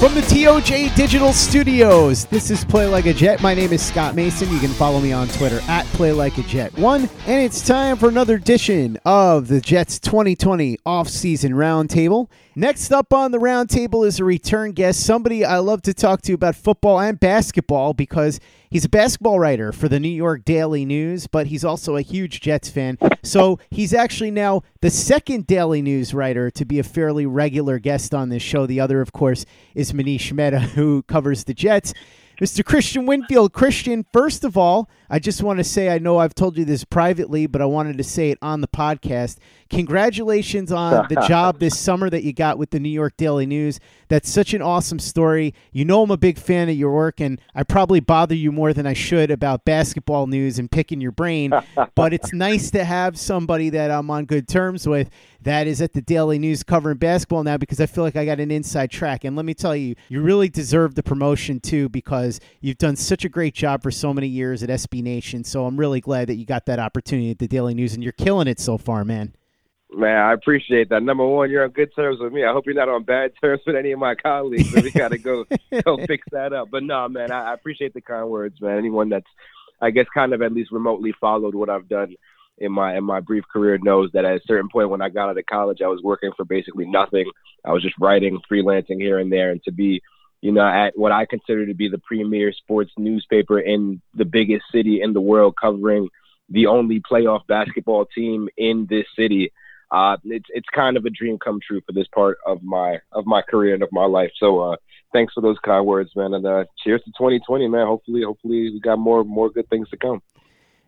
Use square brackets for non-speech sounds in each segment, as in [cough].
From the TOJ Digital Studios, this is Play Like a Jet. My name is Scott Mason. You can follow me on Twitter at Play Like a Jet One, and it's time for another edition of the Jets 2020 off-season roundtable. Next up on the roundtable is a return guest, somebody I love to talk to about football and basketball because he's a basketball writer for the New York Daily News, but he's also a huge Jets fan. So he's actually now the second Daily News writer to be a fairly regular guest on this show. The other, of course, is Manish Mehta, who covers the Jets. Mr. Kristian Winfield. Kristian, first of all, I just want to say I know I've told you this privately, but I wanted to say it on the podcast. Congratulations on [laughs] the job this summer that you got with the New York Daily News. That's such an awesome story. You know I'm a big fan of your work, and I probably bother you more than I should about basketball news and picking your brain, [laughs] but it's nice to have somebody that I'm on good terms with that is at the Daily News covering basketball now because I feel like I got an inside track. And let me tell you, you really deserve the promotion too because you've done such a great job for so many years at SB Nation. So I'm really glad that you got that opportunity at the Daily News and you're killing it so far, man. Man, I appreciate that. Number one, you're on good terms with me. I hope you're not on bad [laughs] terms with any of my colleagues. So we got to go go fix that up. But no, man, I, I appreciate the kind words, man. Anyone that's, I guess, kind of at least remotely followed what I've done in my in my brief career knows that at a certain point when I got out of college, I was working for basically nothing. I was just writing, freelancing here and there, and to be, you know, at what I consider to be the premier sports newspaper in the biggest city in the world, covering the only playoff basketball team in this city uh, it's it's kind of a dream come true for this part of my of my career and of my life. So uh, thanks for those kind words, man, and uh, cheers to 2020, man. Hopefully, hopefully we got more more good things to come.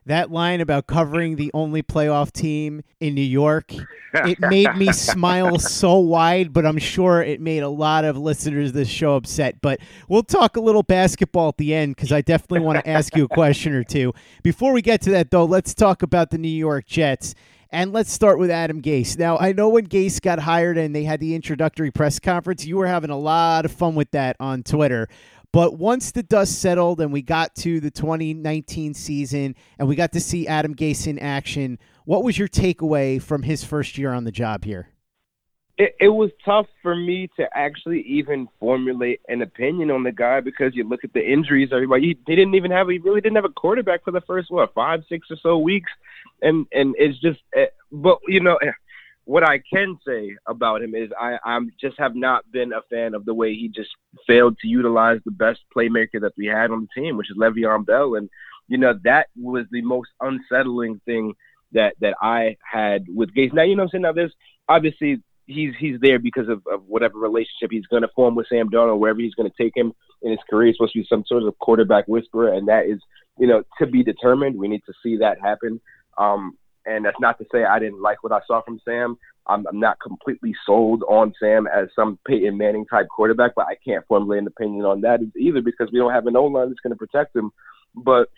That line about covering the only playoff team in New York, it made me [laughs] smile so wide, but I'm sure it made a lot of listeners of this show upset. But we'll talk a little basketball at the end because I definitely want to ask you a question or two. Before we get to that, though, let's talk about the New York Jets. And let's start with Adam Gase. Now, I know when Gase got hired and they had the introductory press conference, you were having a lot of fun with that on Twitter. But once the dust settled and we got to the 2019 season and we got to see Adam Gase in action, what was your takeaway from his first year on the job here? It, it was tough for me to actually even formulate an opinion on the guy because you look at the injuries. Everybody, he, he didn't even have, he really didn't have a quarterback for the first what five, six or so weeks, and and it's just, eh, but you know, what I can say about him is I I'm just have not been a fan of the way he just failed to utilize the best playmaker that we had on the team, which is Le'Veon Bell, and you know that was the most unsettling thing that that I had with Gase. Now you know what I'm saying. Now there's obviously he's he's there because of, of whatever relationship he's going to form with Sam Darnold, wherever he's going to take him in his career. He's supposed to be some sort of quarterback whisperer, and that is you know to be determined. We need to see that happen. Um, and that's not to say I didn't like what I saw from Sam. I'm, I'm not completely sold on Sam as some Peyton Manning type quarterback, but I can't formulate an opinion on that either because we don't have an O line that's going to protect him. But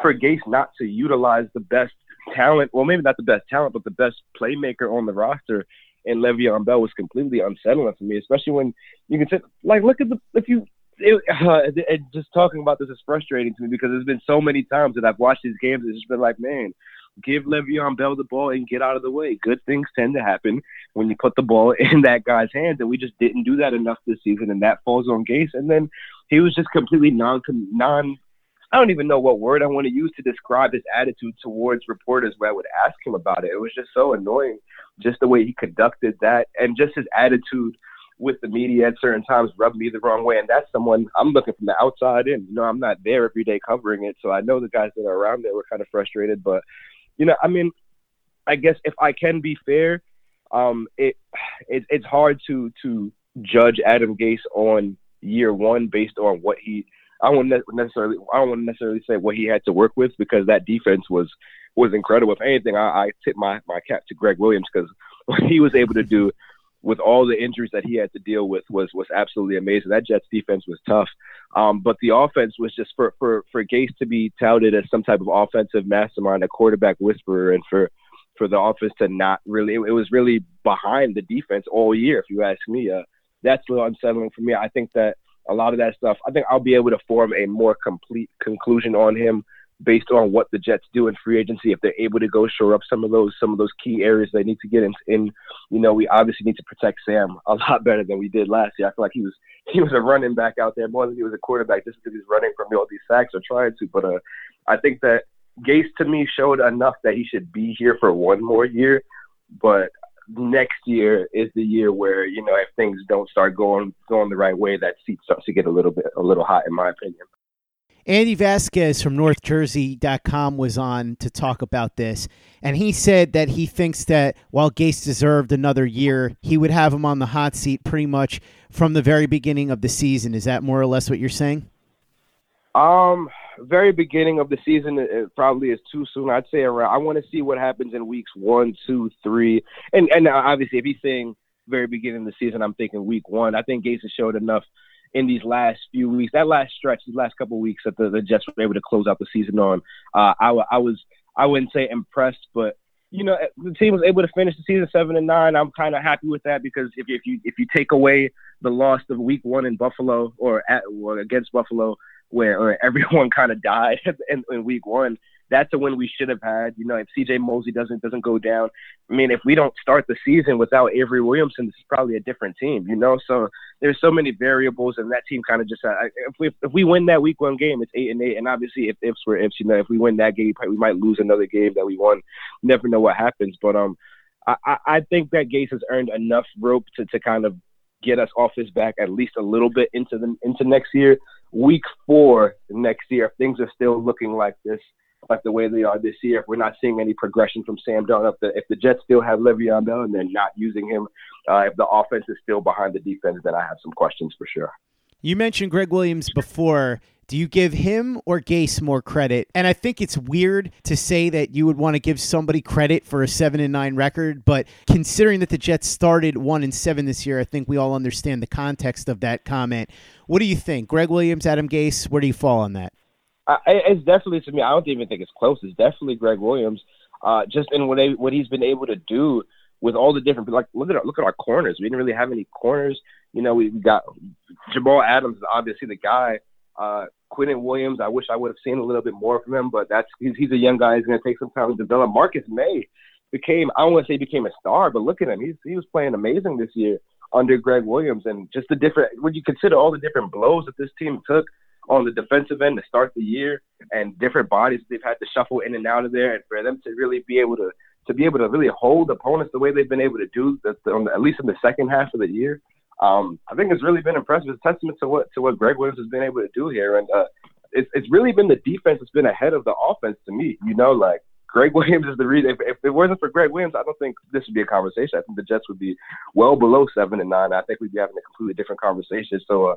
for Gase not to utilize the best talent, well, maybe not the best talent, but the best playmaker on the roster, and Le'Veon Bell was completely unsettling for me, especially when you can say, like, look at the if you. It, uh, it, just talking about this is frustrating to me because there's been so many times that I've watched these games. It's just been like, man, give Le'Veon Bell the ball and get out of the way. Good things tend to happen when you put the ball [laughs] in that guy's hands, and we just didn't do that enough this season, and that falls on Gase. And then he was just completely non non. I don't even know what word I want to use to describe his attitude towards reporters where I would ask him about it. It was just so annoying, just the way he conducted that, and just his attitude with the media at certain times rubbed me the wrong way. And that's someone I'm looking from the outside in. You know, I'm not there every day covering it. So I know the guys that are around there were kind of frustrated. But, you know, I mean, I guess if I can be fair, um, it, it it's hard to to judge Adam Gase on year one based on what he. I don't necessarily. I don't want to necessarily say what he had to work with because that defense was was incredible. If anything, I, I tip my my cap to Gregg Williams because [laughs] what he was able to do with all the injuries that he had to deal with was was absolutely amazing. That Jets defense was tough, um, but the offense was just for for for Gase to be touted as some type of offensive mastermind, a quarterback whisperer, and for for the offense to not really it, it was really behind the defense all year. If you ask me, uh, that's a little unsettling for me. I think that a lot of that stuff. I think I'll be able to form a more complete conclusion on him based on what the Jets do in free agency, if they're able to go shore up some of those some of those key areas they need to get in, in you know, we obviously need to protect Sam a [laughs] lot better than we did last year. I feel like he was [laughs] he was a running back out there more than he was a quarterback just because he's running from all these sacks or trying to. But uh, I think that Gase to me showed enough that he should be here for one more year. But next year is the year where you know if things don't start going going the right way, that seat starts to get a little bit a little hot in my opinion. Andy Vasquez from NorthJersey.com was on to talk about this, and he said that he thinks that while Gase deserved another year, he would have him on the hot seat pretty much from the very beginning of the season. Is that more or less what you're saying? Um, very beginning of the season, it probably is too soon. I'd say around. I want to see what happens in weeks one, two, three, and and obviously if he's saying very beginning of the season, I'm thinking week one. I think Gase has showed enough in these last few weeks, that last stretch, these last couple weeks that the, the Jets were able to close out the season on. Uh, I, I was, I wouldn't say impressed, but you know, the team was able to finish the season seven and nine. I'm kind of happy with that because if, if you if you take away the loss of week one in Buffalo or at or against Buffalo, where, where everyone [laughs] kind of died [laughs] in, in week one, that's a win we should have had. You know, if CJ Mosley doesn't doesn't go down, I mean, if we don't start the season without Avery Williamson, this is probably a different team. You know, so there's so many variables, and that team kind of just uh, if we if we win that week one game, it's eight and eight, and obviously if ifs were ifs, you know, if we win that game, we might lose another game that we won. never know what happens, but um, I I think that Gase has earned enough rope to to kind of get us off his back at least a little bit into the into next year. Week four next year, if things are still looking like this, like the way they are this year, if we're not seeing any progression from Sam Darnold, if the, if the Jets still have Le'Veon Bell and they're not using him, uh, if the offense is still behind the defense, then I have some questions for sure. You mentioned Gregg Williams before. Do you give him or Gase more credit? And I think it's weird to say that you would want to give somebody credit for a seven and nine record, but considering that the Jets started one and seven this year, I think we all understand the context of that comment. What do you think, Gregg Williams, Adam Gase? Where do you fall on that? I, it's definitely to me. I don't even think it's close. It's definitely Gregg Williams. Uh, just in what what he's been able to do with all the different like look at our, look at our corners. We didn't really have any corners. You know, we, got Jamal Adams is obviously the guy. Uh, Quinnen Williams, I wish I would have seen a little bit more from him, but that's he's, he's a young guy. He's going to take some time to develop. Marcus Maye became I don't want to say became a star, but look at him. He's he was playing amazing this year under Gregg Williams, and just the different when you consider all the different blows that this team took on the defensive end to start the year and different bodies they've had to shuffle in and out of there, and for them to really be able to to be able to really hold opponents the way they've been able to do, that at least in the second half of the year, um, I think it's really been impressive. It's a testament to what to what Gregg Williams has been able to do here, and uh, it's it's really been the defense that's been ahead of the offense to me. You know, like Gregg [laughs] Williams is the reason. If, if, it wasn't for Gregg Williams, I don't think this would be a conversation. I think the Jets would be well below seven and nine. I think we'd be having a completely different conversation. So uh,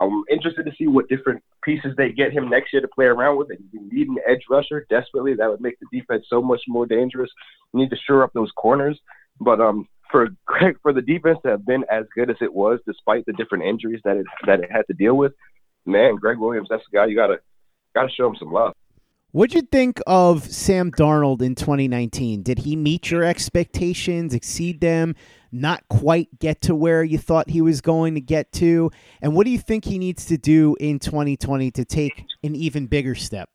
I'm interested to see what different pieces they get him next year to play around with. And you need an edge rusher desperately. That would make the defense so much more dangerous. You need to shore up those corners. But um, for Gregg, [laughs] for the defense to have been as good as it was, despite the different injuries that it that it had to deal with, man, Gregg Williams, that's the guy you gotta gotta show him some love. What'd you think of Sam Darnold in 2019? Did he meet your expectations, exceed them, not quite get to where you thought he was going to get to? And what do you think he needs to do in 2020 to take an even bigger step?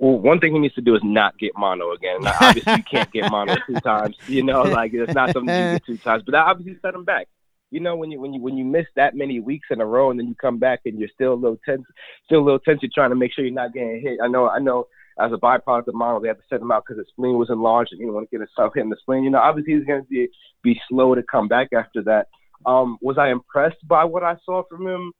Well, one thing he needs to do is not get mono again. Now, obviously, you can't get mono [laughs] two times. You know, like it's not something you get two times. But that obviously set him back you know when you when you when you miss that many weeks in a row and then you come back and you're still a little tense, still a little tense. You're trying to make sure you're not getting hit. I know, I know as a byproduct of mono, they had to set him out because his spleen was enlarged and he didn't want to get himself hit in the spleen. You know, obviously he's going to be, be slow to come back after that. Um, was I impressed by what I saw from him?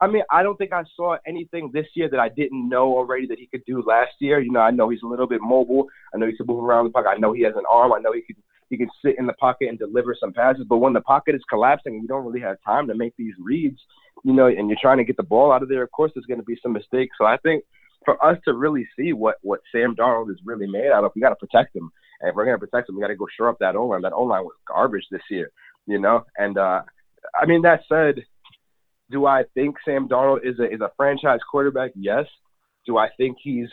I mean, I don't think I saw anything this year that I didn't know already that he could do last year. You know, I know he's a little bit mobile. I know he can move around the pocket. I know he has an arm. I know he can he can sit in the pocket and deliver some passes. But when the pocket is collapsing you don't really have time to make these reads, you know, and you're trying to get the ball out of there, of course, there's going to be some mistakes. So I think for us to really see what what Sam Darnold is really made out of, we got to protect him. And if we're going to protect him, we got to go shore up that O line. That O line was garbage this year, you know. And uh, I mean, that said, do I think Sam Darnold is a is a franchise quarterback? Yes. Do I think he's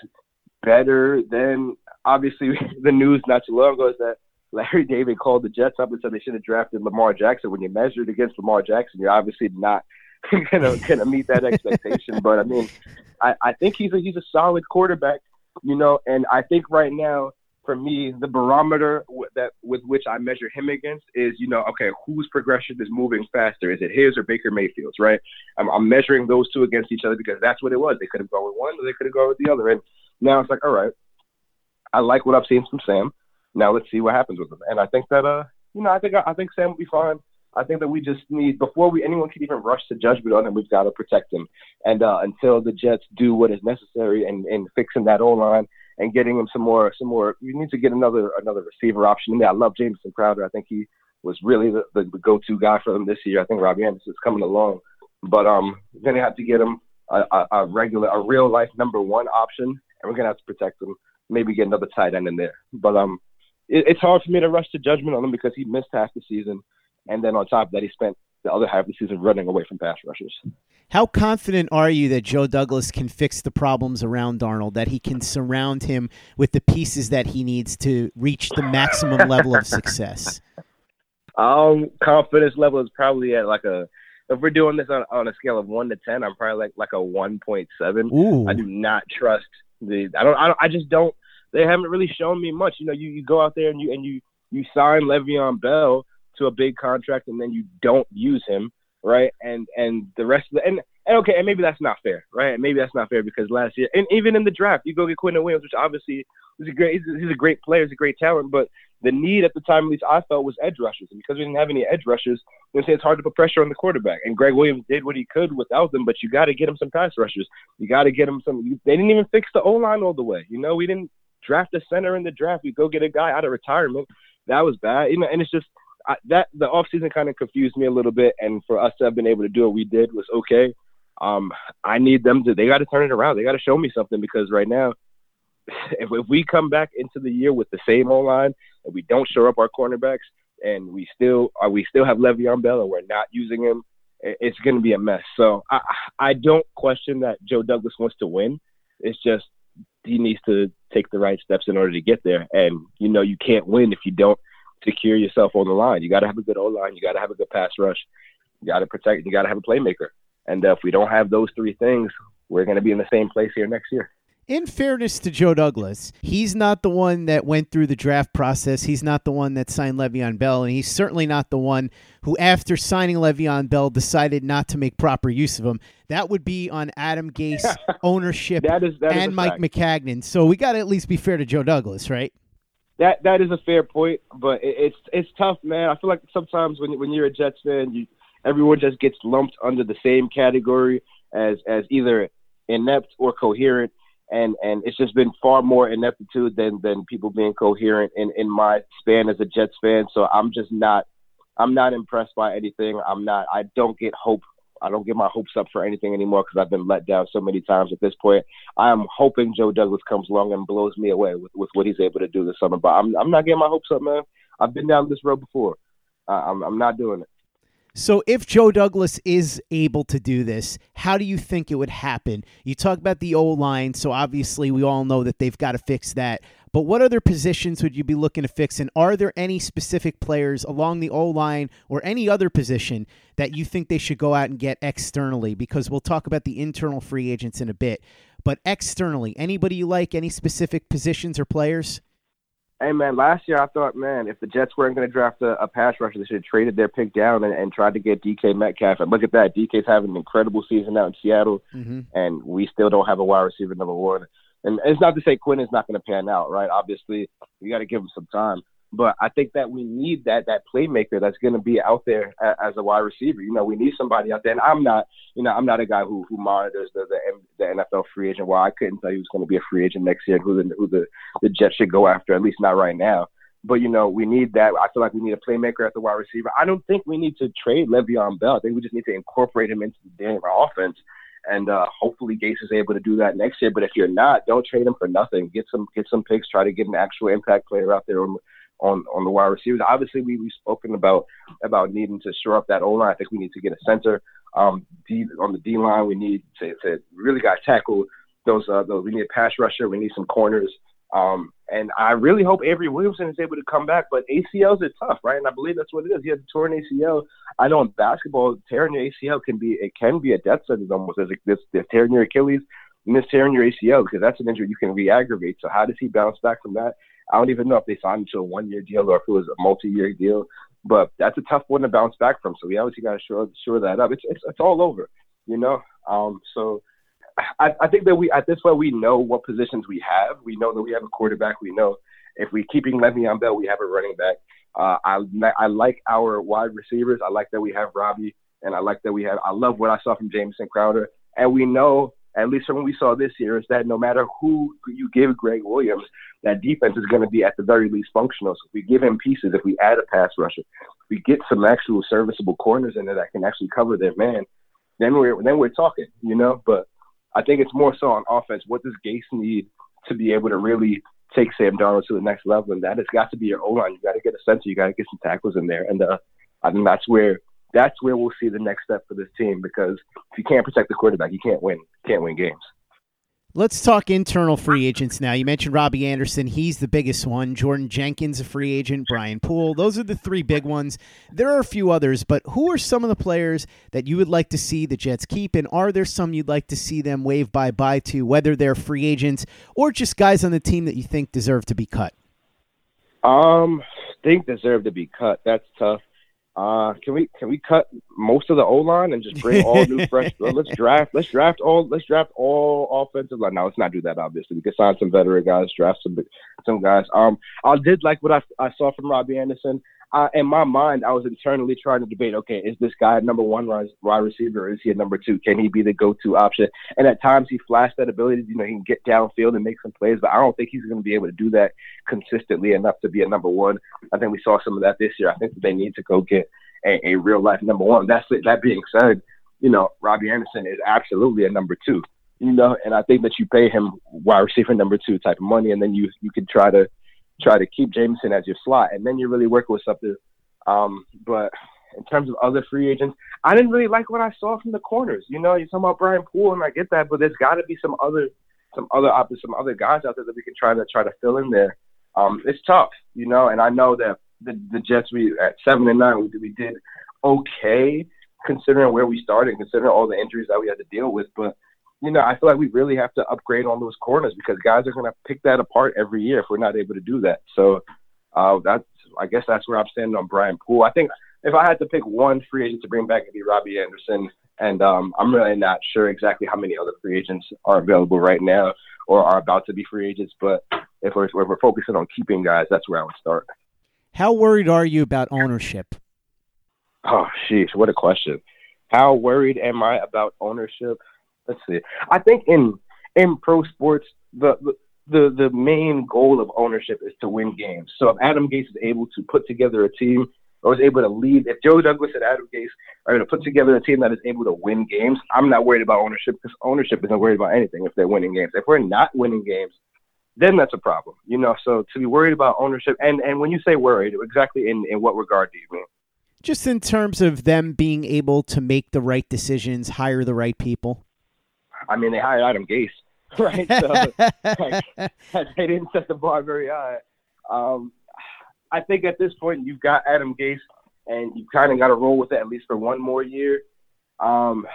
better than obviously [laughs] the news not too long ago is that Larry David called the Jets up and said they should have drafted Lamar Jackson. When you measured against Lamar Jackson, you're obviously not [laughs] gonna gonna meet that expectation. but I mean, I, I think he's a he's a solid quarterback, you know, and I think right now for me, the barometer w- that with which I measure him against is, you know, okay, whose progression is moving faster? Is it his or Baker Mayfield's? Right? I'm, I'm measuring those two against each other because that's what it was. They could have gone with one, or they could have gone with the other. And now it's like, all right, I like what I've seen from Sam. Now let's see what happens with him. And I think that, uh, you know, I think I think Sam will be fine. I think that we just need before we anyone can even rush to judgment on him, we've got to protect him. And uh, until the Jets do what is necessary and in fixing that O line and getting him some more some more, we need to get another another receiver option in there. I love Jamison Crowder. I think he was really the, the, the go-to guy for them this year. I think Robbie Anderson is coming along, but um, we're gonna have to get him a, a, a regular, a real life number one option, and we're gonna have to protect him. Maybe get another tight end in there, but um, it, it's hard for me to rush to judgment on him because he missed half the season and then on top of that, he spent the other half of the season running away from pass rushers. How confident are you that Joe Douglas can fix the problems around Darnold, that he can surround him with the pieces that he needs to reach the maximum level of success? Um, confidence level is probably at like a. If we're doing this on, on a scale of one to ten, I'm probably like like a one point seven. I do not trust the. I don't. I don't. I just don't. They haven't really shown me much. You know, you, you go out there and you and you you sign Le'Veon Bell to a big contract and then you don't use him, right? And and the rest of the and, and okay, and maybe that's not fair, right? Maybe that's not fair because last year and even in the draft, you go get Quinnen Williams, which obviously is a great he's, he's a great player, he's a great talent, but the need at the time, at least I felt, was edge rushers, and because we didn't have any edge rushers, you know, it's hard to put pressure on the quarterback. And Gregg Williams did what he could without them, but you got to get him some pass rushers. You got to get him some. They didn't even fix the O line all the way. You know, we didn't draft a center in the draft. We go get a guy out of retirement. That was bad. You know, and it's just I, that the offseason kind of confused me a little bit, and for us to have been able to do what we did was okay. Um, I need them to. They got to turn it around. They got to show me something because right now, [laughs] if, if we come back into the year with the same O line and we don't show up our cornerbacks and we still are we still have Le'Veon Bell and we're not using him, it's going to be a mess. So I I don't question that Joe Douglas wants to win. It's just he needs to take the right steps in order to get there. And you know you can't win if you don't secure yourself on the line. You got to have a good O line. You got to have a good pass rush. You got to protect. You got to have a playmaker. And uh, if we don't have those three things, we're going to be in the same place here next year. In fairness to Joe Douglas, he's not the one that went through the draft process. He's not the one that signed Le'Veon Bell, and he's certainly not the one who, after signing Le'Veon Bell, decided not to make proper use of him. That would be on Adam Gase [laughs] ownership that is, that and Mike fact. Maccagnan. So we got to at least be fair to Joe Douglas, right? That that is a fair point, but it, it's it's tough, man. I feel like sometimes when when you're a Jets fan, you everyone just gets lumped under the same category as as either inept or coherent, and and it's just been far more ineptitude than than people being coherent in in my span as a Jets fan. So I'm just not I'm not impressed by anything. I'm not. I don't get hope I don't get my hopes up for anything anymore because I've been let down so many times at this point. I'm hoping Joe Douglas comes along and blows me away with, with what he's able to do this summer. But I'm I'm not getting my hopes up, man. I've been down this road before. Uh, I'm I'm not doing it. So, if Joe Douglas is able to do this, how do you think it would happen? You talk about the O line, so obviously we all know that they've got to fix that. But what other positions would you be looking to fix? And are there any specific players along the O line or any other position that you think they should go out and get externally? Because we'll talk about the internal free agents in a bit. But externally, anybody you like, any specific positions or players? Hey man, last year I thought, man, if the Jets weren't going to draft a, a, pass rusher, they should have traded their pick down and, and tried to get DK Metcalf. And look at that, DK's having an incredible season out in Seattle, mm-hmm. and we still don't have a wide receiver number one. And it's not to say Quinn is not going to pan out, right? Obviously, you got to give him some time. But I think that we need that that playmaker that's going to be out there as a wide receiver. You know, we need somebody out there. And I'm not, you know, I'm not a guy who who monitors the the, the NFL free agent. Well, I couldn't tell you who's going to be a free agent next year and who the who the the Jets should go after. At least not right now. But you know, we need that. I feel like we need a playmaker at the wide receiver. I don't think we need to trade Le'Veon Bell. I think we just need to incorporate him into the Denver offense. And uh, hopefully Gase is able to do that next year. But if you're not, don't trade him for nothing. Get some get some picks. Try to get an actual impact player out there on on, on the wide receivers. Obviously, we we've spoken about about needing to shore up that O line. I think we need to get a center. Um, D, on the D line, we need to, to really got tackle those. Uh, those we need a pass rusher. We need some corners. Um, and I really hope Avery Williamson is able to come back, but ACLs are tough, right? And I believe that's what it is. He has a torn ACL. I know in basketball, tearing your ACL can be it can be a death sentence almost. As this, this tearing your Achilles, miss tearing your ACL because that's an injury you can re-aggravate. So how does he bounce back from that? I don't even know if they signed him to a one-year deal or if it was a multi-year deal. But that's a tough one to bounce back from. So we obviously got to shore, shore that up. It's, it's it's all over, you know. Um, so I, I think that we at this point we know what positions we have. We know that we have a quarterback. We know if we're keeping Le'Veon Bell, we have a running back. Uh, I I like our wide receivers. I like that we have Robbie, and I like that we have. I love what I saw from Jamison Crowder, and we know at least from what we saw this year is that no matter who you give Gregg Williams, that defense is going to be at the very least functional. So if we give him pieces, if we add a pass rusher, we get some actual serviceable corners in there that can actually cover their man, then we're then we're talking, you know. But I think it's more so on offense. What does Gase need to be able to really take Sam Darnold to the next level? And that has got to be your O line. You got to get a center. You got to get some tackles in there. And uh, I think that's where that's where we'll see the next step for this team because if you can't protect the quarterback, you can't win. Can't win games. Let's talk internal free agents now. You mentioned Robbie Anderson. He's the biggest one. Jordan Jenkins, a free agent. Brian Poole. Those are the three big ones. There are a few others, but who are some of the players that you would like to see the Jets keep? And are there some you'd like to see them wave bye bye to, whether they're free agents or just guys on the team that you think deserve to be cut? Um, think deserve to be cut. That's tough. Uh, can we can we cut most of the O line and just bring all new fresh? [laughs] let's draft. Let's draft all. Let's draft all offensive line. Now let's not do that. Obviously, we could sign some veteran guys, draft some some guys. Um, I did like what I I saw from Robbie Anderson uh, in my mind, I was internally trying to debate, okay, is this guy number one wide receiver or is he a number two? Can he be the go-to option? And at times he flashed that ability, you know, he can get downfield and make some plays, but I don't think he's going to be able to do that consistently enough to be a number one. I think we saw some of that this year. I think they need to go get a, a real life number one. That's it. That being said, you know, Robbie Anderson is absolutely a number two, you know, and I think that you pay him wide receiver number two type of money, and then you you can try to try to keep Jamison as your slot, and then you're really working with something. Um, but in terms of other free agents, I didn't really like what I saw from the corners. You know, you're talking about Brian Poole, and I get that, but there's got to be some other, some other some other guys out there that we can try to try to fill in there. Um, it's tough, you know, and I know that the the Jets we at seven and nine we, we did okay considering where we started, considering all the injuries that we had to deal with, but you know, I feel like we really have to upgrade on those corners because guys are going to pick that apart every year if we're not able to do that. So uh, that's, I guess that's where I'm standing on Brian Poole. I think if I had to pick one free agent to bring back, it'd be Robbie Anderson. And um, I'm really not sure exactly how many other free agents are available right now or are about to be free agents. But if we're, if we're focusing on keeping guys, that's where I would start. How worried are you about ownership? Oh, sheesh, what a question. How worried am I about ownership? Let's see. I think in in pro sports, the, the the main goal of ownership is to win games. So if Adam Gase is able to put together a team or is able to lead, if Joe Douglas and Adam Gase are going to put together a team that is able to win games, I'm not worried about ownership because ownership isn't worried about anything if they're winning games. If we're not winning games, then that's a problem. You know, so to be worried about ownership and and when you say worried, exactly in in what regard do you mean? Just in terms of them being able to make the right decisions, hire the right people. I mean, they hired Adam Gase, [laughs] right? So [laughs] like, [laughs] they didn't set the bar very high. Um, I think at this point you've got Adam Gase, and you kind of got to roll with it at least for one more year. Um,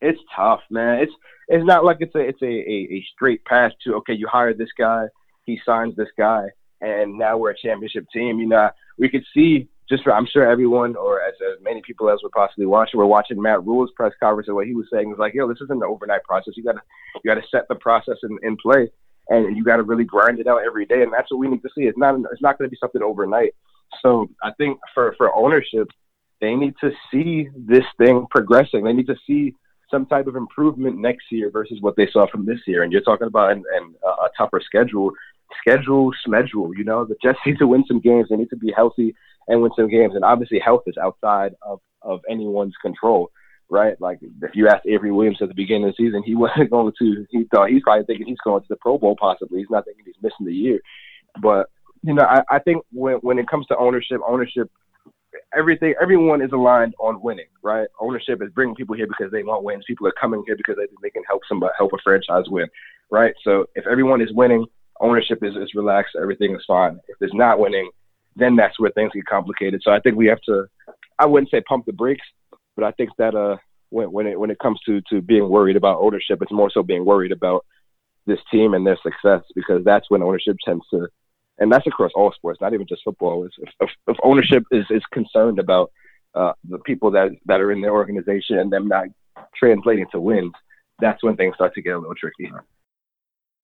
it's tough, man. It's it's not like it's a it's a, a, a straight pass to okay, you hire this guy, he signs this guy, and now we're a championship team. You know, we could see just for, I'm sure everyone or as, as many people as would possibly watch, we're watching Matt Rhule's press conference and what he was saying was like, yo, this isn't an overnight process. You gotta you gotta set the process in, in play. and you got to really grind it out every day. And that's what we need to see. It's not it's not going to be something overnight. So I think for for ownership, they need to see this thing progressing. They need to see some type of improvement next year versus what they saw from this year. And you're talking about an, an, a tougher schedule, schedule, schedule. You know, the Jets [laughs] need to win some games. They need to be healthy and win some games. And obviously, health is outside of of anyone's control, right? Like if you asked Avery Williams at the beginning of the season, he [laughs] wasn't going to. He thought he's probably thinking he's going to the Pro Bowl possibly. He's not thinking he's missing the year. But you know, I, I think when when it comes to ownership, ownership everything everyone is aligned on winning, right? Ownership is bringing people here because they want wins. People are coming here because they think they can help somebody help a franchise win, right? So if everyone is winning, ownership is, is relaxed, everything is fine. If it's not winning, then that's where things get complicated. So I think we have to I wouldn't say pump the brakes, but I think that uh when when it when it comes to to being worried about ownership, it's more so being worried about this team and their success because that's when ownership tends to and that's across all sports, not even just football. If, if, if ownership is, is concerned about uh, the people that that are in their organization and them not translating to wins, that's when things start to get a little tricky.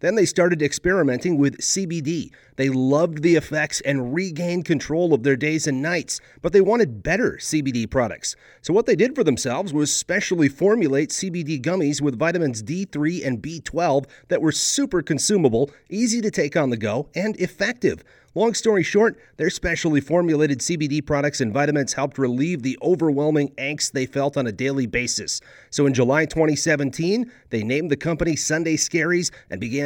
Then they started experimenting with CBD. They loved the effects and regained control of their days and nights, but they wanted better CBD products. So, what they did for themselves was specially formulate CBD gummies with vitamins D3 and B12 that were super consumable, easy to take on the go, and effective. Long story short, their specially formulated CBD products and vitamins helped relieve the overwhelming angst they felt on a daily basis. So in July 2017, they named the company Sunday Scaries and began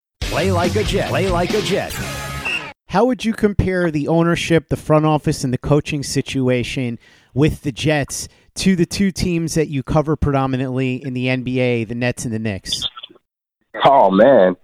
Play like a Jet. Play like a Jet. How would you compare the ownership, the front office, and the coaching situation with the Jets to the two teams that you cover predominantly in the NBA, the Nets and the Knicks? Oh man,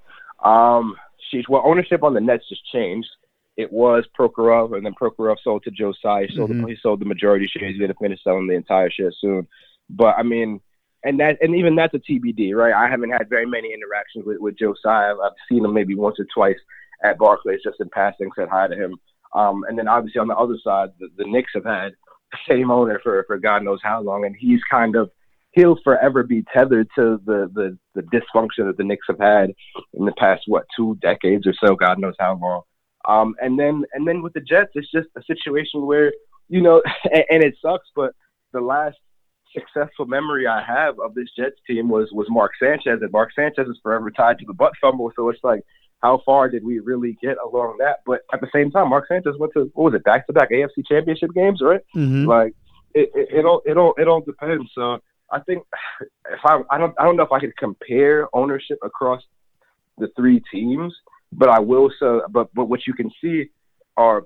um, she's well, ownership on the Nets just changed. It was Prokhorov, and then Prokhorov sold to Joe Tsai. He sold, mm-hmm. he sold the majority shares. He's going to finish selling the entire share soon. But I mean, and that and even that's a TBD, right? I haven't had very many interactions with with. I've, I've seen him maybe once or twice at Barclays, just in passing, said hi to him. Um, and then obviously on the other side, the, the Knicks have had [laughs] the same owner for for God knows how long, and he's kind of he'll forever be tethered to the the the dysfunction that the Knicks have had in the past what two decades or so, God knows how long. Um, and then and then with the Jets, it's just a situation where you know, [laughs] and, and it sucks, but the last successful memory I have of this Jets team was was Mark Sanchez, and Mark Sanchez is forever tied to the butt fumble. So it's like, how far did we really get along that? But at the same time, Mark Sanchez went to what was it, back to back AFC Championship games, right? Mm-hmm. Like it, it, it all it all it all depends. So I think if I I don't I don't know if I could compare ownership across the three teams, but I will so but but what you can see are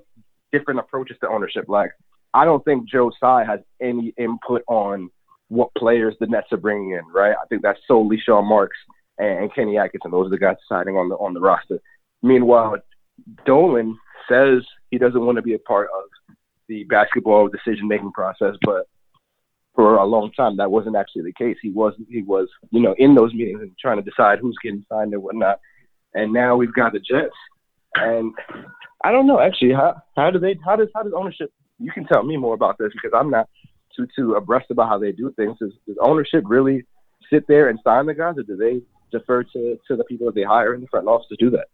different approaches to ownership. Like I don't think Joe Tsai has any input on what players the Nets are bringing in, right? I think that's solely Sean Marks and, Kenny Atkinson. Those are the guys deciding on the on the roster. Meanwhile, Dolan says he doesn't want to be a part of the basketball decision making process, but for a long time that wasn't actually the case. He was he was you know in those meetings and trying to decide who's getting signed and whatnot. And now we've got the Jets, and I don't know actually how how do they how does how does ownership? You can tell me more about this because I'm not too too abreast about how they do things. Does, does ownership really sit there and sign the guys, or do they defer to to the people that they hire in the front office to do that?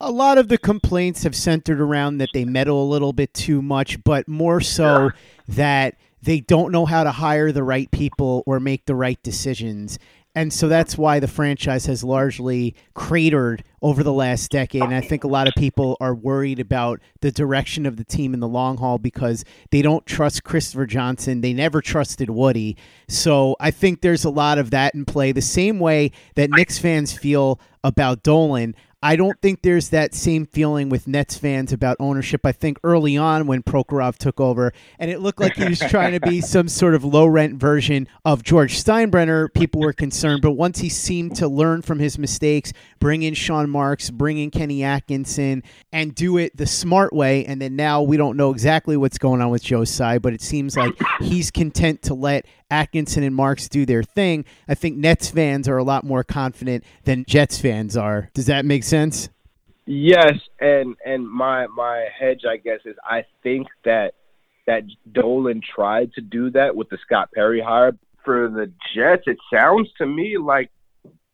a lot of the complaints have centered around that they meddle a little bit too much, but more so yeah. that they don't know how to hire the right people or make the right decisions. And so that's why the franchise has largely cratered over the last decade. And I think a lot of people are worried about the direction of the team in the long haul because they don't trust Christopher Johnson. They never trusted Woody. So I think there's a lot of that in play. The same way that Knicks fans feel about Dolan, I don't think there's that same feeling with Nets fans about ownership. I think early on when Prokhorov took over, and it looked like he was trying to be [laughs] some sort of low rent version of George Steinbrenner, people were concerned. But once he seemed to learn from his mistakes, bring in Sean Marks, bring in Kenny Atkinson, and do it the smart way, and then now we don't know exactly what's going on with Joe Tsai, but it seems like he's content to let Atkinson and Marks do their thing. I think Nets fans are a lot more confident than Jets fans are. Does that make sense? Yes, and and my my hedge, I guess, is I think that that Dolan tried to do that with the Scott Perry hire for the Jets. It sounds to me like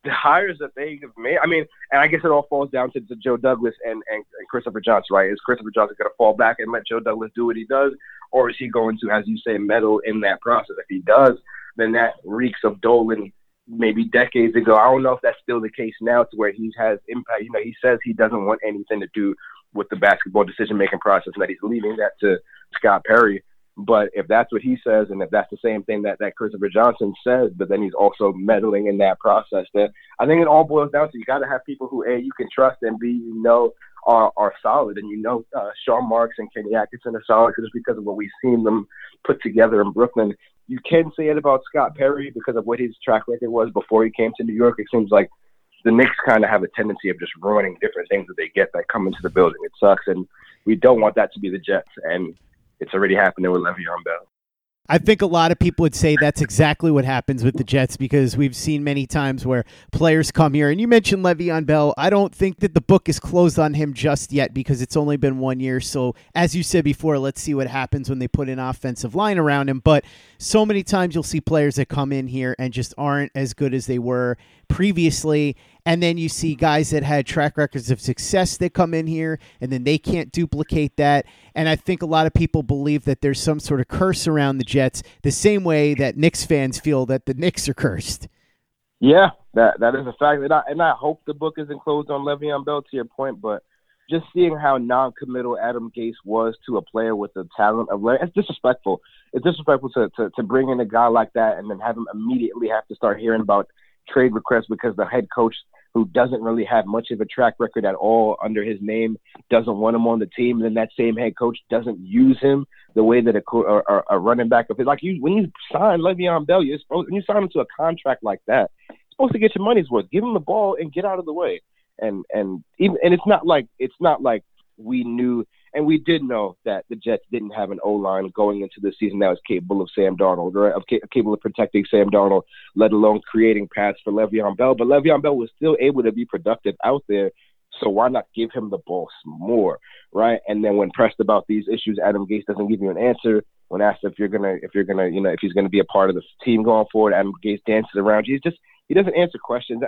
the hires that they have made. I mean, and I guess it all falls down to, to Joe Douglas and, and, and Christopher Johnson, right? Is Christopher Johnson going to fall back and let Joe Douglas do what he does, or is he going to, as you say, meddle in that process? If he does, then that reeks of Dolan maybe decades ago. I don't know if that's still the case now, to where he has impact. You know, he says he doesn't want anything to do with the basketball decision making process, and that he's leaving that to Scott Perry. But if that's what he says, and if that's the same thing that, that Christopher Johnson says, but then he's also meddling in that process, then I think it all boils down to you got to have people who, A, you can trust, and B, you know, are, are solid. And you know, uh, Sean Marks and Kenny Atkinson are solid just because of what we've seen them put together in Brooklyn. You can say it about Scott Perry because of what his track record was before he came to New York. It seems like the Knicks kind of have a tendency of just ruining different things that they get that come into the building. It sucks, and we don't want that to be the Jets. And it's already happening with Le'Veon Bell. I think a lot of people would say that's exactly what happens with the Jets because we've seen many times where players come here. And you mentioned Le'Veon Bell. I don't think that the book is closed on him just yet because it's only been one year. So, as you said before, let's see what happens when they put an offensive line around him. But so many times you'll see players that come in here and just aren't as good as they were previously. And then you see guys that had track records of success that come in here and then they can't duplicate that. And I think a lot of people believe that there's some sort of curse around the Jets, the same way that Knicks fans feel that the Knicks are cursed. Yeah, that that is a fact. And I, and I hope the book isn't closed on Le'Veon Bell to your point, but just seeing how non-committal Adam Gase was to a player with the talent of Larry, it's disrespectful. It's disrespectful to, to, to bring in a guy like that and then have him immediately have to start hearing about trade requests because the head coach who doesn't really have much of a track record at all under his name doesn't want him on the team, and then that same head coach doesn't use him the way that a, a, a running back of his like you when you sign Le'Veon Bell, you're supposed when you sign him to a contract like that, you're supposed to get your money's worth. Give him the ball and get out of the way. And and even and it's not like it's not like we knew and we did know that the Jets didn't have an O line going into the season that was capable of Sam Darnold, right? Of capable of protecting Sam Darnold, let alone creating paths for Le'Veon Bell. But Le'Veon Bell was still able to be productive out there. So why not give him the ball more, right? And then when pressed about these issues, Adam Gase doesn't give you an answer. When asked if you're gonna, if you're gonna, you know, if he's gonna be a part of the team going forward, Adam Gase dances around. He's just he doesn't answer questions.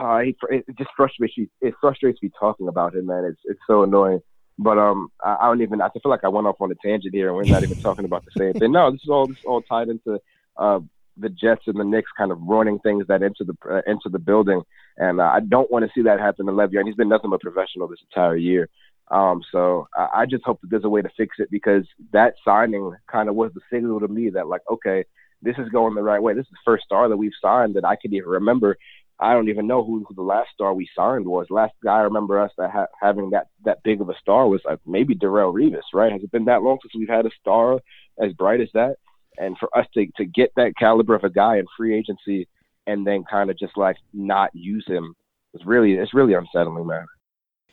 Uh, he, it just frustrates me. It frustrates me talking about him, man. It's it's so annoying. But um, I, I don't even. I feel like I went off on a tangent here, and we're not even talking about the same thing. No, this is all this is all tied into uh, the Jets and the Knicks kind of running things that into the uh, into the building, and uh, I don't want to see that happen to Le'Veon. He's been nothing but professional this entire year. Um, so I, I just hope that there's a way to fix it because that signing kind of was the signal to me that like, okay, this is going the right way. This is the first star that we've signed that I could even remember I don't even know who, who the last star we signed was. Last guy I remember us that ha- having that that big of a star was like maybe Darrelle Revis, right? Has it been that long since we've had a star as bright as that? and for us to to get that caliber of a guy in free agency and then kind of just like not use him it's really it's really unsettling, man.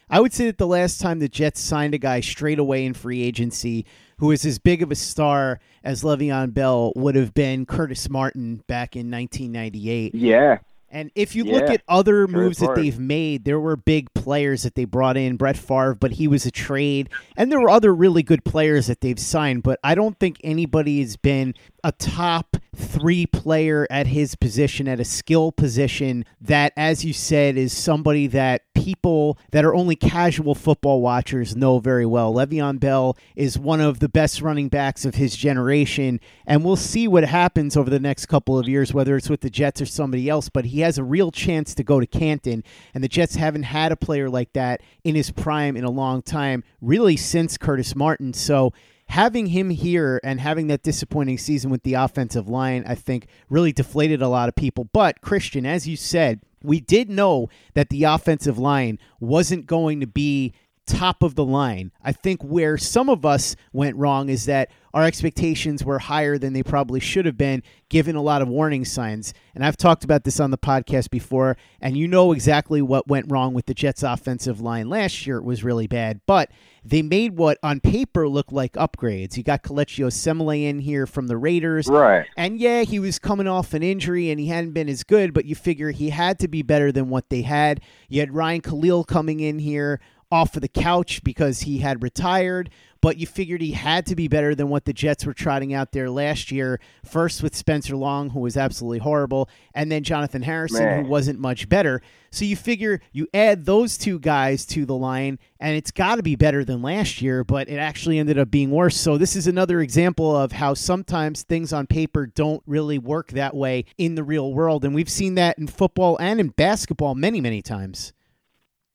I would say that the last time the Jets signed a guy straight away in free agency who is as big of a star as Le'Veon Bell would have been Curtis Martin back in 1998. Yeah. And if you Yeah. look at other moves that they've made, there were big players that they brought in. Brett Favre, but he was a trade. And there were other really good players that they've signed, but I don't think anybody has been a top three player at his position, at a skill position, that, as you said, is somebody that people that are only casual football watchers know very well. Le'Veon Bell is one of the best running backs of his generation, and we'll see what happens over the next couple of years, whether it's with the Jets or somebody else. But he has a real chance to go to Canton, and the Jets haven't had a player like that in his prime in a long time, really since Curtis Martin. So having him here and having that disappointing season with the offensive line, I think, really deflated a lot of people. But, Kristian, as you said, we did know that the offensive line wasn't going to be top of the line. I think where some of us went wrong is that our expectations were higher than they probably should have been, given a lot of warning signs. And I've talked about this on the podcast before, and you know exactly what went wrong with the Jets' offensive line last year. It was really bad, but they made what on paper looked like upgrades. You got Kelechi Osemele in here from the Raiders. Right. And yeah, he was coming off an injury and he hadn't been as good, but you figure he had to be better than what they had. You had Ryan Kalil coming in here off of the couch because he had retired, but you figured he had to be better than what the Jets were trotting out there last year. First with Spencer Long, who was absolutely horrible, and then Jonathan Harrison, Man. who wasn't much better. So you figure you add those two guys to the line, and it's got to be better than last year, but it actually ended up being worse. So this is another example of how sometimes things on paper don't really work that way in the real world. And we've seen that in football and in basketball many, many times.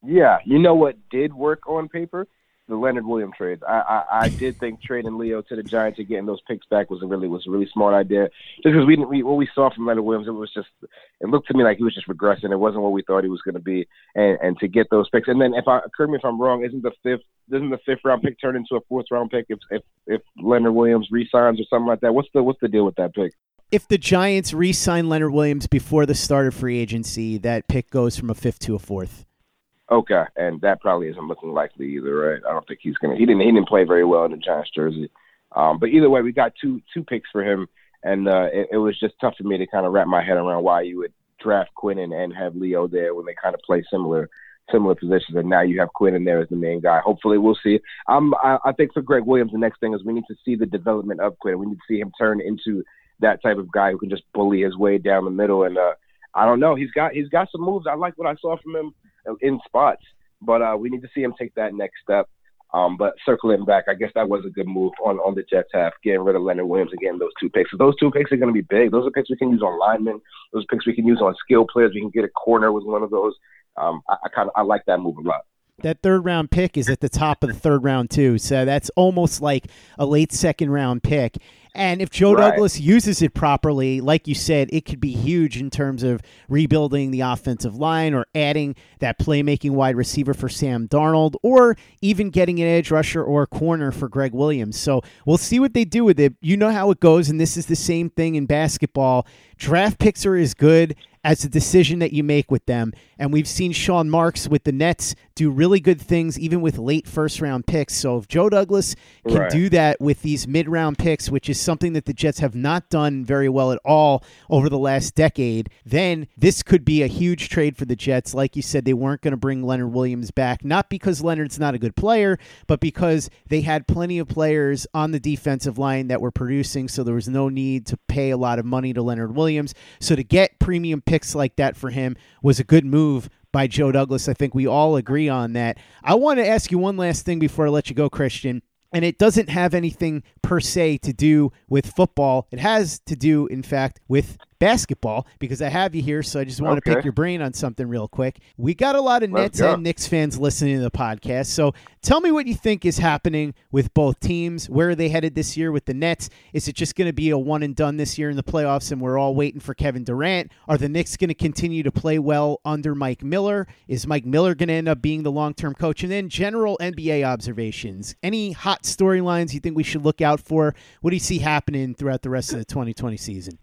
Yeah, you know what did work on paper? The Leonard Williams trades. I, I I did think trading Leo to the Giants and getting those picks back was a really was a really smart idea. Just because we didn't we, what we saw from Leonard Williams, it was just it looked to me like he was just regressing. It wasn't what we thought he was going to be, and and to get those picks. And then if I correct me if I'm wrong, isn't the fifth doesn't the fifth round pick turn into a fourth round pick if if if Leonard Williams resigns or something like that? What's the what's the deal with that pick? If the Giants re sign Leonard Williams before the start of free agency, that pick goes from a fifth to a fourth. Okay, and that probably isn't looking likely either, right? I don't think he's gonna. He didn't. He didn't play very well in the Giants jersey. Um, but either way, we got two two picks for him, and uh, it, it was just tough for me to kind of wrap my head around why you would draft Quinn and, and have Leo there when they kind of play similar similar positions, and now you have Quinn in there as the main guy. Hopefully, we'll see. Um, I, I think for Gregg Williams, the next thing is we need to see the development of Quinn. We need to see him turn into that type of guy who can just bully his way down the middle. And uh, I don't know, he's got he's got some moves. I like what I saw from him in spots, but uh, we need to see him take that next step. Um, but circling back, I guess that was a good move on, on the Jets half, getting rid of Leonard Williams and getting those two picks. So those two picks are going to be big. Those are picks we can use on linemen. Those picks we can use on skill players. We can get a corner with one of those. Um, I, I kind of I like that move a lot. That third round pick is at the top of the third round, too. So that's almost like a late second round pick. And if Joe Right. Douglas uses it properly, like you said, it could be huge in terms of rebuilding the offensive line or adding that playmaking wide receiver for Sam Darnold or even getting an edge rusher or a corner for Gregg Williams. So we'll see what they do with it. You know how it goes, and this is the same thing in basketball. Draft picks are as good as the decision that you make with them. And we've seen Sean Marks with the Nets do really good things, even with late first round picks. So if Joe Douglas can Right. do that with these mid round picks, which is something that the Jets have not done very well at all over the last decade, then this could be a huge trade for the Jets. Like you said, they weren't going to bring Leonard Williams back, not because Leonard's not a good player, but because they had plenty of players on the defensive line that were producing, so there was no need to pay a lot of money to Leonard Williams. So to get premium picks like that for him was a good move by Joe Douglas. I think we all agree on that. I want to ask you one last thing before I let you go, Kristian. And it doesn't have anything per se to do with football. It has to do, in fact, with basketball because I have you here. So I just want Okay. to pick your brain on something real quick. We got a lot of Let's Nets go. and Knicks fans listening to the podcast. So tell me what you think is happening with both teams. Where are they headed this year with the Nets? Is it just going to be a one and done this year in the playoffs and we're all waiting for Kevin Durant? Are the Knicks going to continue to play well under Mike Miller? Is Mike Miller going to end up being the long term coach? And then general NBA observations. Any hot storylines you think we should look out for? What do you see happening throughout the rest of the 2020 season?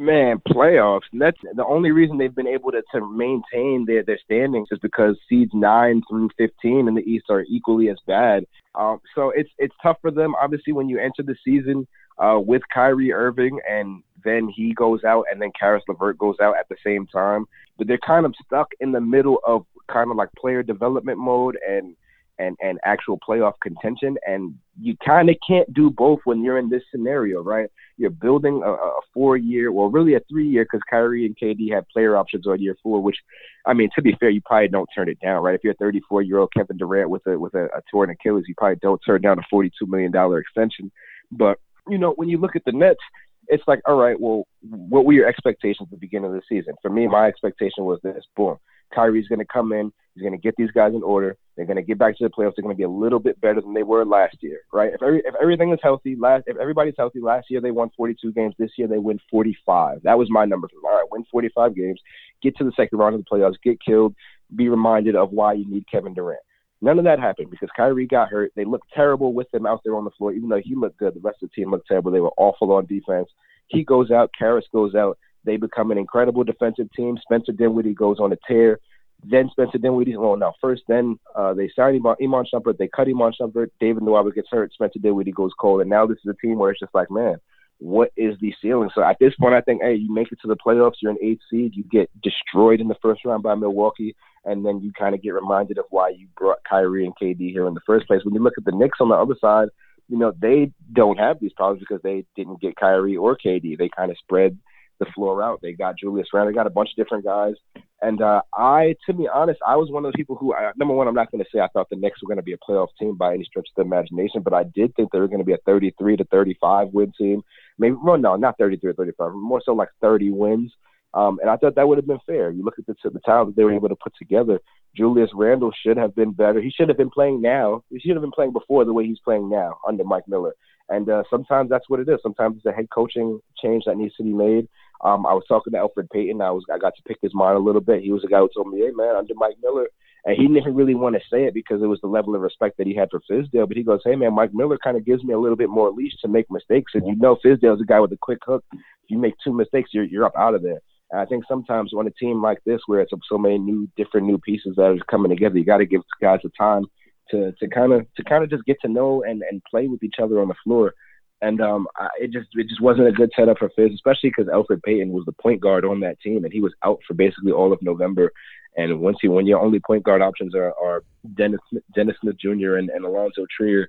Man, playoffs. That's the only reason they've been able to, to maintain their, their standings is because seeds nine through fifteen in the East are equally as bad. Um, so it's it's tough for them. Obviously, when you enter the season uh, with Kyrie Irving and then he goes out and then Caris LeVert goes out at the same time, but they're kind of stuck in the middle of kind of like player development mode and and and actual playoff contention. And you kind of can't do both when you're in this scenario, right? You're building a, a four year, well, really a three year, because Kyrie and KD have player options on year four. Which, I mean, to be fair, you probably don't turn it down, right? If you're a 34 year old Kevin Durant with a with a, a torn Achilles, you probably don't turn down a 42 million dollar extension. But you know, when you look at the Nets, it's like, all right, well, what were your expectations at the beginning of the season? For me, my expectation was this: boom, Kyrie's going to come in, he's going to get these guys in order. They're going to get back to the playoffs. They're going to be a little bit better than they were last year, right? If every, if everything is healthy, last if everybody's healthy, last year they won 42 games. This year they win 45. That was my number. All right, win 45 games, get to the second round of the playoffs, get killed, be reminded of why you need Kevin Durant. None of that happened because Kyrie got hurt. They looked terrible with him out there on the floor, even though he looked good. The rest of the team looked terrible. They were awful on defense. He goes out, Caris goes out. They become an incredible defensive team. Spencer Dinwiddie goes on a tear. Then Spencer Dinwiddie, well, now first then uh, they sign Iman, Iman Shumpert. They cut Iman Shumpert. David Nwaba gets hurt. Spencer Dinwiddie goes cold. And now this is a team where it's just like, man, what is the ceiling? So at this point, I think, hey, you make it to the playoffs. You're an eighth seed. You get destroyed in the first round by Milwaukee. And then you kind of get reminded of why you brought Kyrie and KD here in the first place. When you look at the Knicks on the other side, you know, they don't have these problems because they didn't get Kyrie or KD. They kind of spread the floor out. They got Julius Randle, they got a bunch of different guys. And uh, I, to be honest, I was one of those people who, I, number one, I'm not going to say I thought the Knicks were going to be a playoff team by any stretch of the imagination, but I did think they were going to be a 33 to 35 win team. Maybe, well, no, not 33 or 35, more so like 30 wins. Um, and I thought that would have been fair. You look at the, the talent that they were able to put together. Julius Randle should have been better. He should have been playing now. He should have been playing before the way he's playing now under Mike Miller. And uh, sometimes that's what it is. Sometimes it's a head coaching change that needs to be made. Um, I was talking to Elfrid Payton. I was I got to pick his mind a little bit. He was a guy who told me, "Hey man, under Mike Miller," and he didn't really want to say it because it was the level of respect that he had for Fizdale. But he goes, "Hey man, Mike Miller kind of gives me a little bit more leash to make mistakes, and you know Fizdale's a guy with a quick hook. If you make two mistakes, you're you're up out of there." And I think sometimes on a team like this, where it's so many new, different new pieces that are coming together, you got to give guys the time to to kind of to kind of just get to know and and play with each other on the floor. And um, I, it just it just wasn't a good setup for Fizz, especially because Elfrid Payton was the point guard on that team, and he was out for basically all of November. And once you when your only point guard options are, are Dennis Dennis Smith Jr. and, and Alonzo Trier,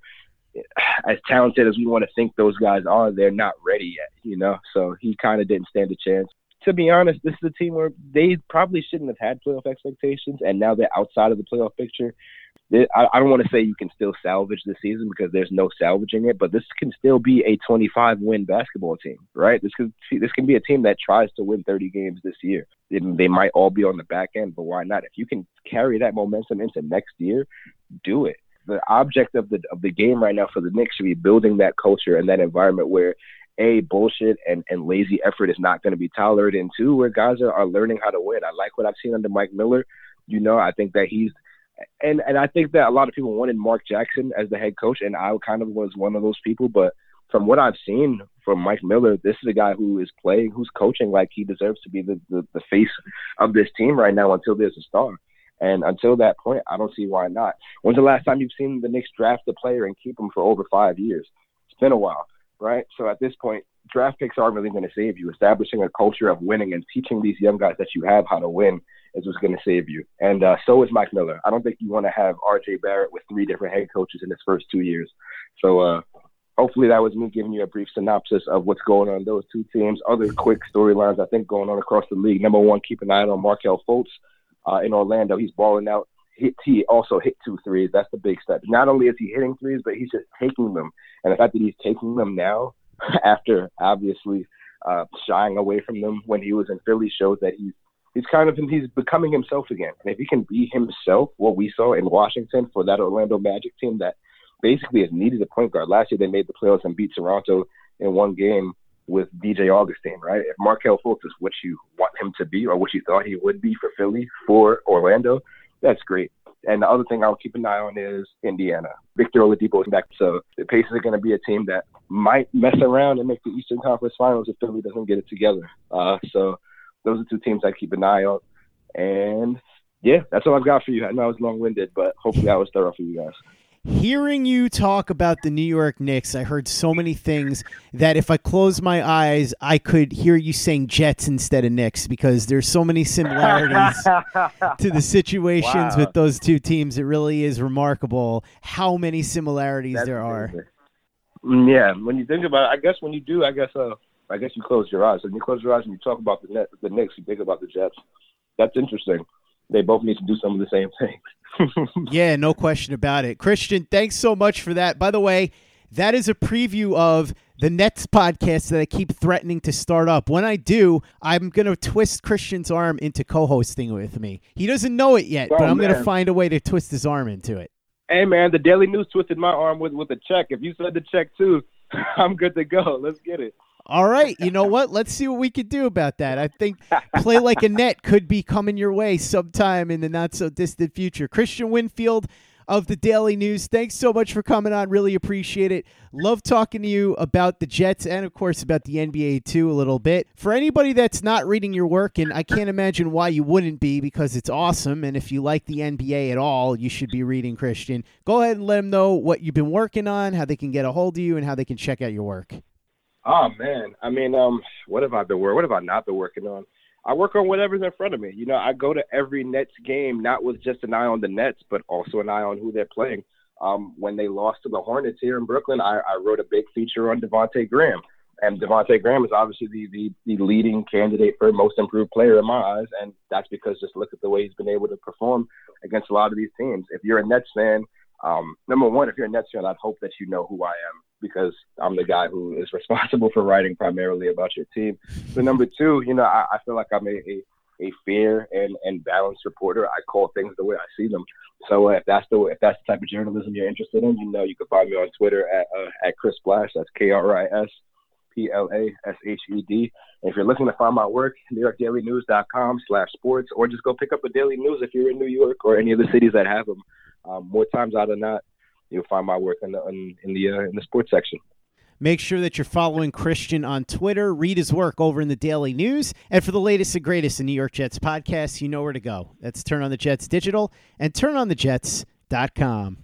as talented as we want to think those guys are, they're not ready yet, you know. So he kind of didn't stand a chance. To be honest, this is a team where they probably shouldn't have had playoff expectations, and now they're outside of the playoff picture. I, don't want to say you can still salvage the season because there's no salvaging it, but this can still be a 25 win basketball team, right? This could this can be a team that tries to win 30 games this year. They might all be on the back end, but why not? If you can carry that momentum into next year, do it. The object of the of the game right now for the Knicks should be building that culture and that environment where a bullshit and, and lazy effort is not going to be tolerated, and two, where guys are, are learning how to win. I like what I've seen under Mike Miller. You know, I think that he's and and I think that a lot of people wanted Mark Jackson as the head coach, and I kind of was one of those people. But from what I've seen from Mike Miller, this is a guy who is playing, who's coaching like he deserves to be the, the, the face of this team right now until there's a star. And until that point, I don't see why not. When's the last time you've seen the Knicks draft a player and keep him for over five years? It's been a while, right? So at this point, draft picks aren't really going to save you. Establishing a culture of winning and teaching these young guys that you have how to win is what's going to save you. And uh, so is Mike Miller. I don't think you want to have R.J. Barrett with three different head coaches in his first two years. So uh, hopefully that was me giving you a brief synopsis of what's going on those two teams. Other quick storylines I think going on across the league. Number one, keep an eye on Markelle Fultz uh, in Orlando. He's balling out. He, he also hit two threes. That's the big step. Not only is he hitting threes, but he's just taking them. And the fact that he's taking them now, [laughs] after obviously uh, shying away from them when he was in Philly shows that he's he's kind of he's becoming himself again. And if he can be himself, what we saw in Washington for that Orlando Magic team that basically has needed a point guard. Last year they made the playoffs and beat Toronto in one game with DJ Augustin, right? If Markelle Fultz is what you want him to be or what you thought he would be for Philly, for Orlando, that's great. And the other thing I'll keep an eye on is Indiana. Victor Oladipo is back, so the Pacers are going to be a team that might mess around and make the Eastern Conference Finals if Philly doesn't get it together. Uh, so those are two teams I keep an eye on. And yeah, that's all I've got for you. I know I was long winded, but hopefully I was thorough for you guys. Hearing you talk about the New York Knicks, I heard so many things that if I close my eyes, I could hear you saying Jets instead of Knicks because there's so many similarities [laughs] to the situations wow. with those two teams. It really is remarkable how many similarities That's there are. Mm, yeah, when you think about it, I guess when you do, I guess uh, I guess you close your eyes. When you close your eyes and you talk about the net, the Knicks, you think about the Jets. That's interesting. They both need to do some of the same things. [laughs] yeah, no question about it. Kristian, thanks so much for that. By the way, that is a preview of the Nets podcast that I keep threatening to start up. When I do, I'm going to twist Kristian's arm into co hosting with me. He doesn't know it yet, oh, but I'm going to find a way to twist his arm into it. Hey, man, the Daily News twisted my arm with, with a check. If you said the check too, [laughs] I'm good to go. Let's get it. All right, you know [laughs] what? Let's see what we can do about that. I think play like a net could be coming your way sometime in the not so distant future. Kristian Winfield of the Daily News, thanks so much for coming on. Really appreciate it. Love talking to you about the Jets and, of course, about the NBA too a little bit. For anybody that's not reading your work, and I can't imagine why you wouldn't be because it's awesome, and if you like the NBA at all, you should be reading Kristian. Go ahead and let them know what you've been working on, how they can get a hold of you, and how they can check out your work. Oh man, I mean, um, what have I been working? What have I not been working on? I work on whatever's in front of me. You know, I go to every Nets game not with just an eye on the Nets, but also an eye on who they're playing. Um, when they lost to the Hornets here in Brooklyn, I, I wrote a big feature on Devonte Graham, and Devonte Graham is obviously the, the the leading candidate for most improved player in my eyes, and that's because just look at the way he's been able to perform against a lot of these teams. If you're a Nets fan, um, number one, if you're a Nets fan, I'd hope that you know who I am because I'm the guy who is responsible for writing primarily about your team. But number two, you know, I, I feel like I'm a, a, a fair and, and balanced reporter. I call things the way I see them. So if that's the if that's the type of journalism you're interested in, you know, you can find me on Twitter at uh, at Chris Splash. That's K R I S P L A S H E D. If you're looking to find my work, NewYorkDailyNews.com slash sports, or just go pick up a Daily News if you're in New York or any of the cities that have them. Um, more times out than not, you'll find my work in the in, in the uh, in the sports section. Make sure that you're following Kristian on Twitter. Read his work over in the Daily News. And for the latest and greatest in New York Jets podcasts, you know where to go. That's Turn on the Jets Digital and turnonthejets.com.